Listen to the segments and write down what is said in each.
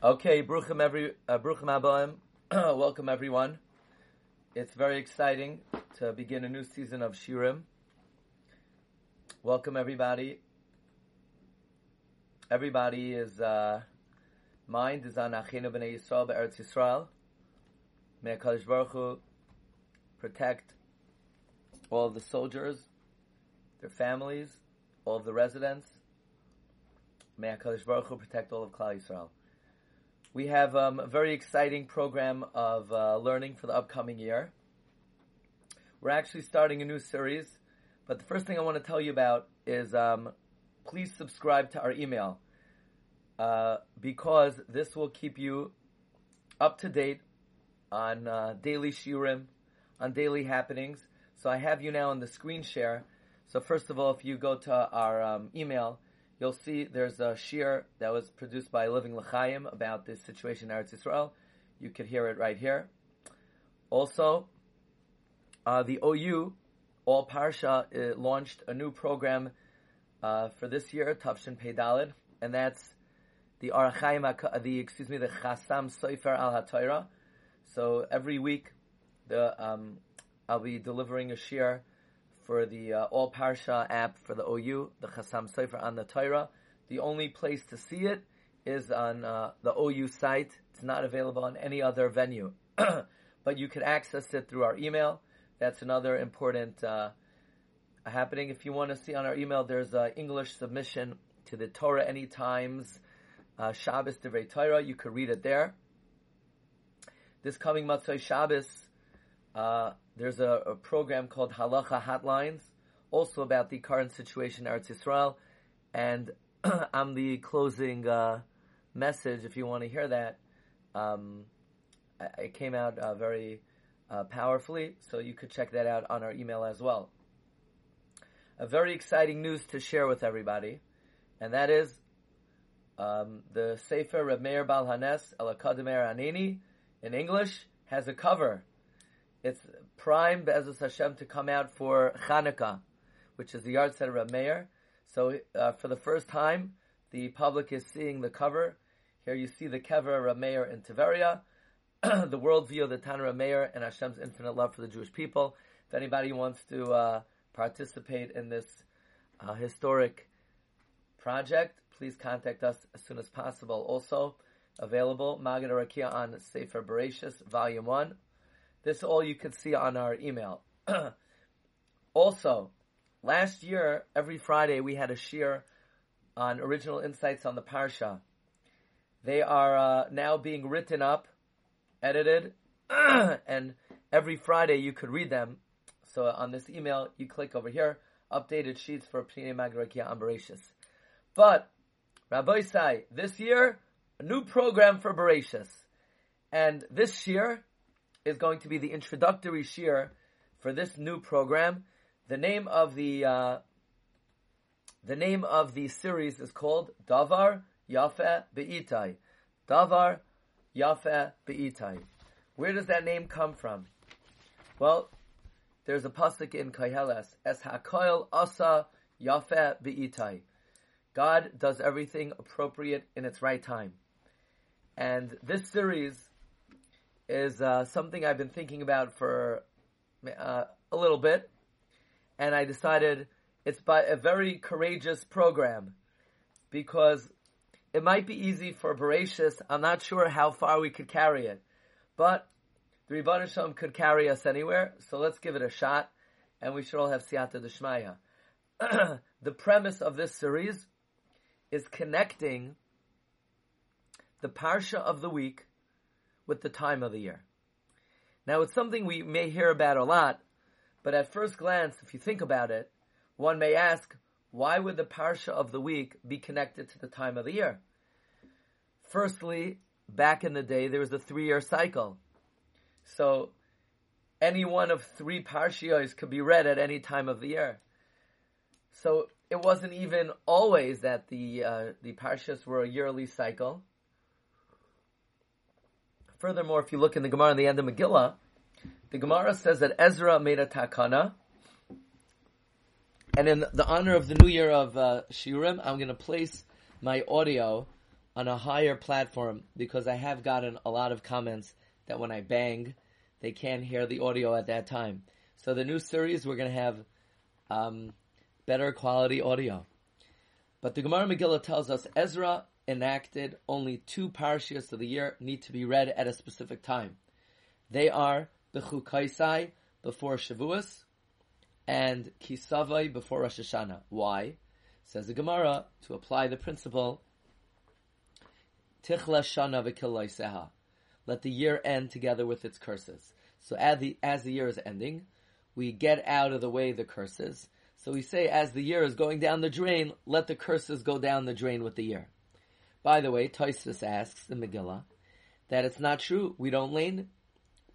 Okay, Bruchim every uh, Bruchim. Welcome everyone. It's very exciting to begin a new season of Shirim. Welcome everybody. Everybody is uh, mind is on Achinu b'nei Yisrael be'Eretz Yisrael. May Hakadosh Baruch Hu protect all the soldiers, their families, all the residents. May Hakadosh Baruch Hu protect all of Klal Yisrael. We have um, a very exciting program of uh, learning for the upcoming year. We're actually starting a new series, but the first thing I want to tell you about is um, please subscribe to our email uh, because this will keep you up to date on uh, daily shiurim, on daily happenings. So I have you now on the screen share. So first of all, if you go to our um, email, you'll see there's a shir that was produced by Living L'chaim about this situation in Eretz Yisrael. You could hear it right here. Also, uh, the OU, All Parsha, uh, launched a new program uh, for this year, Tavshin Peidalid, and that's the Arachaim, the excuse me, the Chasam Sofer Al HaTorah. So every week, the um, I'll be delivering a shir for the uh, All Parsha app for the OU, the Chasam Sofer on the Torah. The only place to see it is on uh, the OU site. It's not available on any other venue, but you can access it through our email. That's another important uh, happening. If you want to see on our email, there's an English submission to the Torah Anytimes uh, Shabbos Divrei Torah. You could read it there. This coming Matzai Shabbos, uh, there's a, a, program called Halacha Hotlines, also about the current situation in Eretz Yisrael, and I'm the closing uh, message. If you want to hear that, um, it came out uh, very uh, powerfully, so you could check that out on our email as well. A very exciting news to share with everybody, and that is um, the Sefer Reb Meir Bal Hanes El Anini in English has a cover. It's prime Be'ezus Hashem to come out for Chanukah, which is the yahrzeit of Reb Meir. So uh, for the first time, the public is seeing the cover. Here you see the cover of Reb Meir in Tiberia, the worldview of the Tan Reb Meir and Hashem's infinite love for the Jewish people. If anybody wants to uh, participate in this uh, historic project, please contact us as soon as possible. Also available, Magid Rakia on Sefer Bereshis, Volume 1. This all you can see on our email. also, last year, every Friday, we had a shir on original insights on the Parsha. They are uh, now being written up, edited, and every Friday you could read them. So on this email, you click over here, updated sheets for Pnei Magrakia on But, Rabbi Sai, this year, a new program for Bereshis. And this year is going to be the introductory shir for this new program. The name of the uh, the name of the series is called Davar Yafe Be'itai. Davar Yafe Be'itai. Where does that name come from? Well, there's a pasuk in Koheles, Es Hakoil Asa Yafe Be'itai. God does everything appropriate in its right time. And this series is uh, something I've been thinking about for uh, a little bit, and I decided it's by a very courageous program because it might be easy for Bereshis. I'm not sure how far we could carry it, but the Ribbono Shel Olam could carry us anywhere. So let's give it a shot, and we should all have siyata d'shmaya. the premise of this series is connecting the parsha of the week with the time of the year. Now, it's something we may hear about a lot, but at first glance, if you think about it, one may ask, why would the parsha of the week be connected to the time of the year? Firstly, back in the day, there was a three-year cycle. So, any one of three parshios could be read at any time of the year. So, it wasn't even always that the uh, the parshas were a yearly cycle. Furthermore, if you look in the Gemara in the end of Megillah, the Gemara says that Ezra made a takana, and in the honor of the new year of uh, Shiurim, I'm going to place my audio on a higher platform because I have gotten a lot of comments that when I bang, they can't hear the audio at that time. So the new series, we're going to have um, better quality audio. But the Gemara Megillah tells us Ezra enacted only two parashiyos of the year need to be read at a specific time. They are Bechukaisai before Shavuos and Kisavai before Rosh Hashanah. Why? Says the Gemara to apply the principle Tichla Shana v'Kilaiseha. Let the year end together with its curses. So as the, as the year is ending, we get out of the way the curses. So we say as the year is going down the drain, let the curses go down the drain with the year. By the way, Tosfos asks the Megillah that it's not true. We don't lane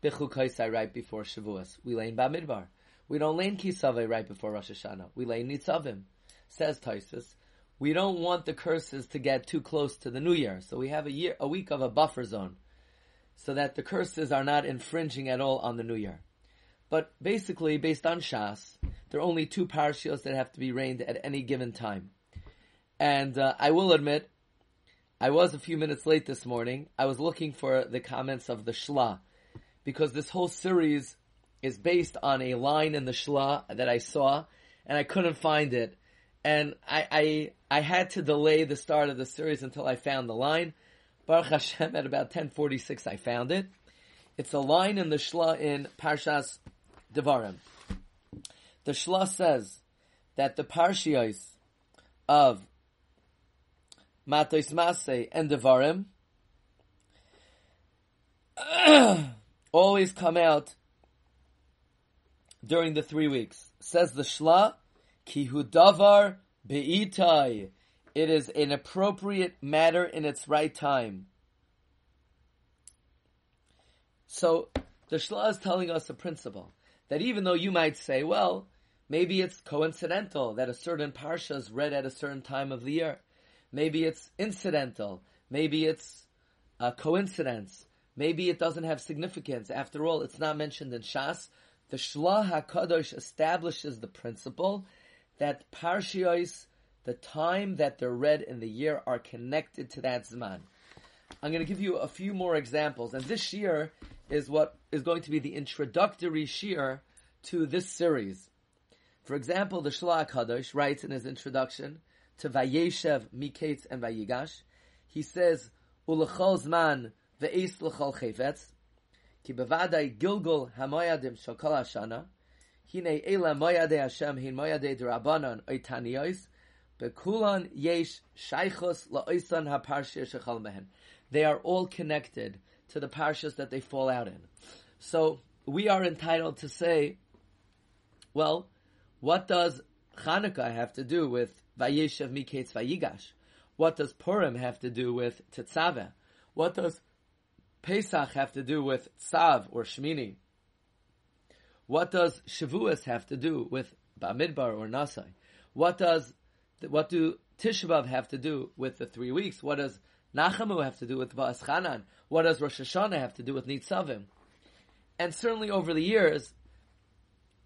Bechukaisai right before Shavuos. We lane Bamidbar. We don't lane Kisave right before Rosh Hashanah. We lane Nitzavim. Says Tosfos, we don't want the curses to get too close to the New Year. So we have a year, a week of a buffer zone, so that the curses are not infringing at all on the New Year. But basically, based on Shas, there are only two parashios that have to be rained at any given time. And uh, I will admit, I was a few minutes late this morning. I was looking for the comments of the Shla, because this whole series is based on a line in the Shla that I saw, and I couldn't find it. And I, I, I had to delay the start of the series until I found the line. Baruch Hashem, at about 1046 I found it. It's a line in the Shla in Parshas Devarim. The Shla says that the Parshiyos of Matos Masei and Devarim always come out during the three weeks. Says the Shla, Kihudavar Be'itai. It is an appropriate matter in its right time. So, the Shla is telling us a principle that even though you might say, well, maybe it's coincidental that a certain parsha is read at a certain time of the year. Maybe it's incidental. Maybe it's a coincidence. Maybe it doesn't have significance. After all, it's not mentioned in Shas. The Shla HaKadosh establishes the principle that Parshios, the time that they're read in the year, are connected to that Zman. I'm going to give you a few more examples, and this year is what is going to be the introductory shir to this series. For example, the Shla Kadosh writes in his introduction to Vayeshev, Miketz, and Vayigash, he says, Ulechol Zman ve'es l'chol chayvetz, ki bevadai gilgul hamoyadim shokol hashana, hine ela moyade Hashem hin moyade derabanan oitaniyos, bekulan yesh shaychos la'oisan haparshir mehen. They are all connected to the parshas that they fall out in. So we are entitled to say, well, what does Chanukah have to do with Vayeshev Miketz Vayigash? What does Purim have to do with Tetzaveh? What does Pesach have to do with Tzav or Shmini? What does Shavuos have to do with Bamidbar or Nasai? What does what do Tisha B'av have to do with the three weeks? What does Nachamu have to do with Va'aschanan? What does Rosh Hashanah have to do with Nitzavim? And certainly over the years,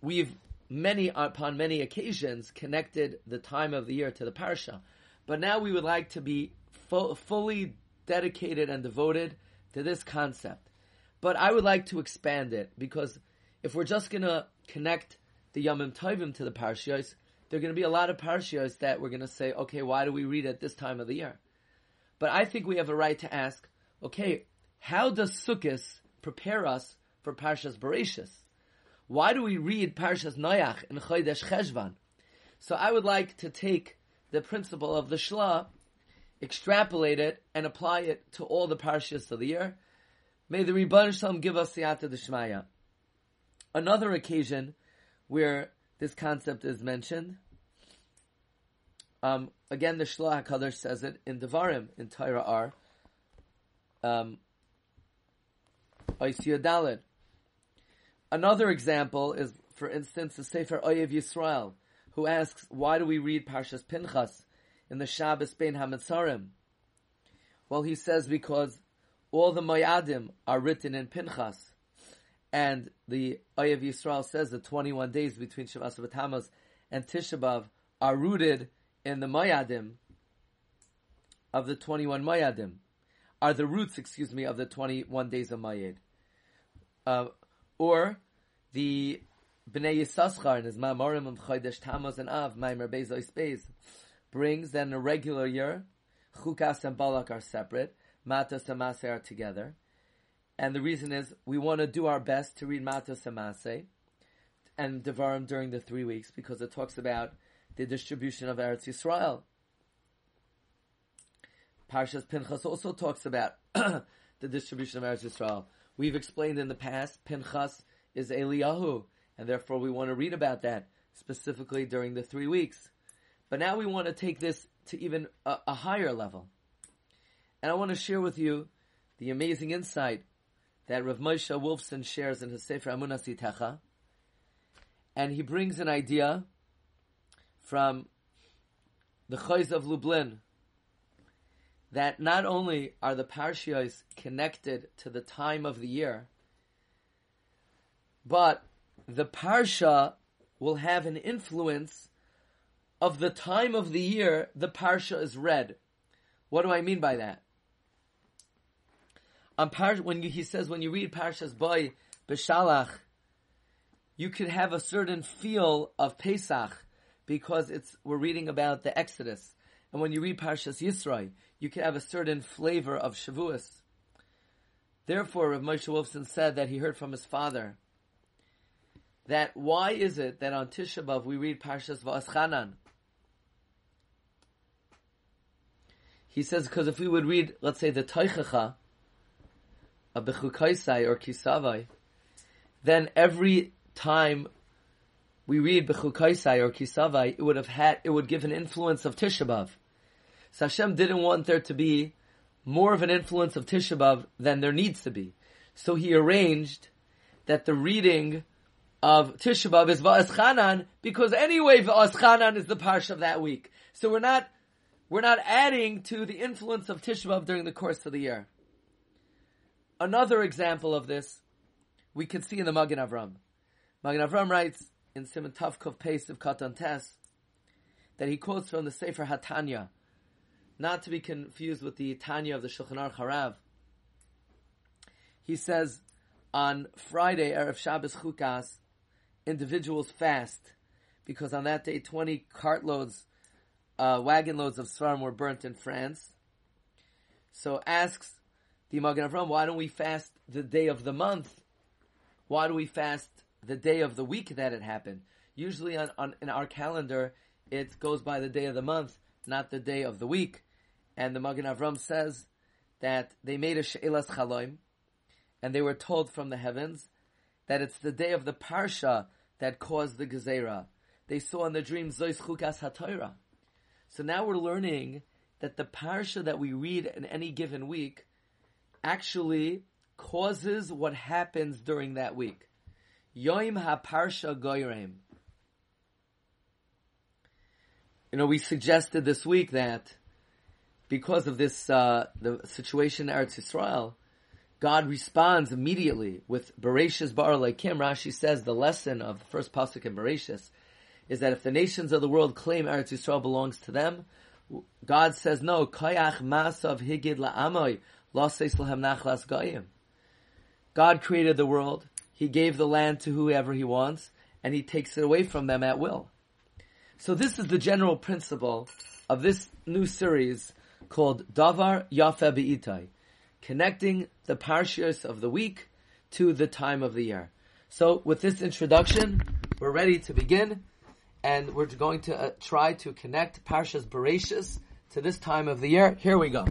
we've many upon many occasions connected the time of the year to the parsha. But now we would like to be fu- fully dedicated and devoted to this concept. But I would like to expand it because if we're just going to connect the Yamim Tovim to the parashiyos, there are going to be a lot of parashiyos that we're going to say, okay, why do we read at this time of the year? But I think we have a right to ask, okay, how does Sukkot prepare us for Parshas Bereshis? Why do we read Parshas Noach in Chodesh Cheshvan? So I would like to take the principle of the Shla, extrapolate it, and apply it to all the Parshas of the year. May the Ribbono Shel Olam give us Siyata Deshmaya. Another occasion where this concept is mentioned, um, again the Shla HaKadosh says it in Devarim, in Torah R, um, Another example is, for instance, the Sefer Ohev Yisrael, who asks, why do we read Parshas Pinchas in the Shabbos Bein Hametzarim? Well, he says because all the Moyadim are written in Pinchas, and the Ohev Yisrael says the 21 days between Shavas B'Tammuz and Tisha are rooted in the Moyadim, of the 21 Mayadim, are the roots, excuse me, of the 21 days of Mayed. Uh, or the Bnei Yissaschar in his Ma'amorim of Chodesh Tammuz and Av, Maimer Bezois Beis, brings that in a regular year, Chukas and Balak are separate, Matos and Masei are together. And the reason is we want to do our best to read Matos and Masei and Devarim during the three weeks because it talks about the distribution of Eretz Yisrael. Parshas Pinchas also talks about the distribution of Eretz Yisrael. We've explained in the past, Pinchas is Eliyahu, and therefore we want to read about that specifically during the three weeks. But now we want to take this to even a, a higher level. And I want to share with you the amazing insight that Rav Moshe Wolfson shares in his Sefer Emunas Itecha. And he brings an idea from the Chozeh of Lublin that not only are the parshios connected to the time of the year, but the parsha will have an influence of the time of the year the parsha is read. What do I mean by that? On par- when you, he says when you read Parshas Boy Beshalach, you could have a certain feel of Pesach because it's we're reading about the Exodus, and when you read Parshas Yisro, you can have a certain flavor of Shavuos. Therefore, Rav Moshe Wolfson said that he heard from his father that why is it that on Tisha B'av we read Parshas Va'aschanan? He says because if we would read, let's say, the Teichacha, a Bechukaisai or Kisavai, then every time we read Bechukaisai or Kisavai, it would have had, it would give an influence of Tisha B'av. So Hashem didn't want there to be more of an influence of Tisha B'av than there needs to be. So he arranged that the reading of Tisha B'av is Va'aschanan because anyway Va'aschanan is the parsha of that week. So we're not we're not adding to the influence of Tisha B'av during the course of the year. Another example of this we can see in the Magen Avram. Magen Avram writes in Simon Tavkov of Katan Tes that he quotes from the Sefer Hatanya, not to be confused with the Tanya of the Shulchan Aruch Harav. He says on Friday, Erev Shabbos Chukas, individuals fast because on that day 20 cartloads, uh, wagon loads of sforim were burnt in France. So asks the Magen Avram, why don't we fast the day of the month? Why do we fast the day of the week that it happened? Usually on, on in our calendar, it goes by the day of the month, not the day of the week. And the Magen Avram says that they made a she'elas chaloim, and they were told from the heavens that it's the day of the parsha that caused the gezerah. They saw in the dream zois chukas haTorah. So now we're learning that the parsha that we read in any given week actually causes what happens during that week. Yoim ha-parsha goyreim. You know, we suggested this week that because of this uh, the situation in Eretz Yisrael, God responds immediately with Bereshis Bar Kim. Rashi says the lesson of the first pasuk in Bereshis is that if the nations of the world claim Eretz Yisrael belongs to them, God says no. Kayach masav higid la'amoy laseis lahem nachlas gayim. God created the world. He gave the land to whoever He wants, and He takes it away from them at will. So this is the general principle of this new series called Davar Yafe Be'itai connecting the parshios of the week to the time of the year. So with this introduction, we're ready to begin, and we're going to uh, try to connect Parshas Bereshis to this time of the year. Here we go.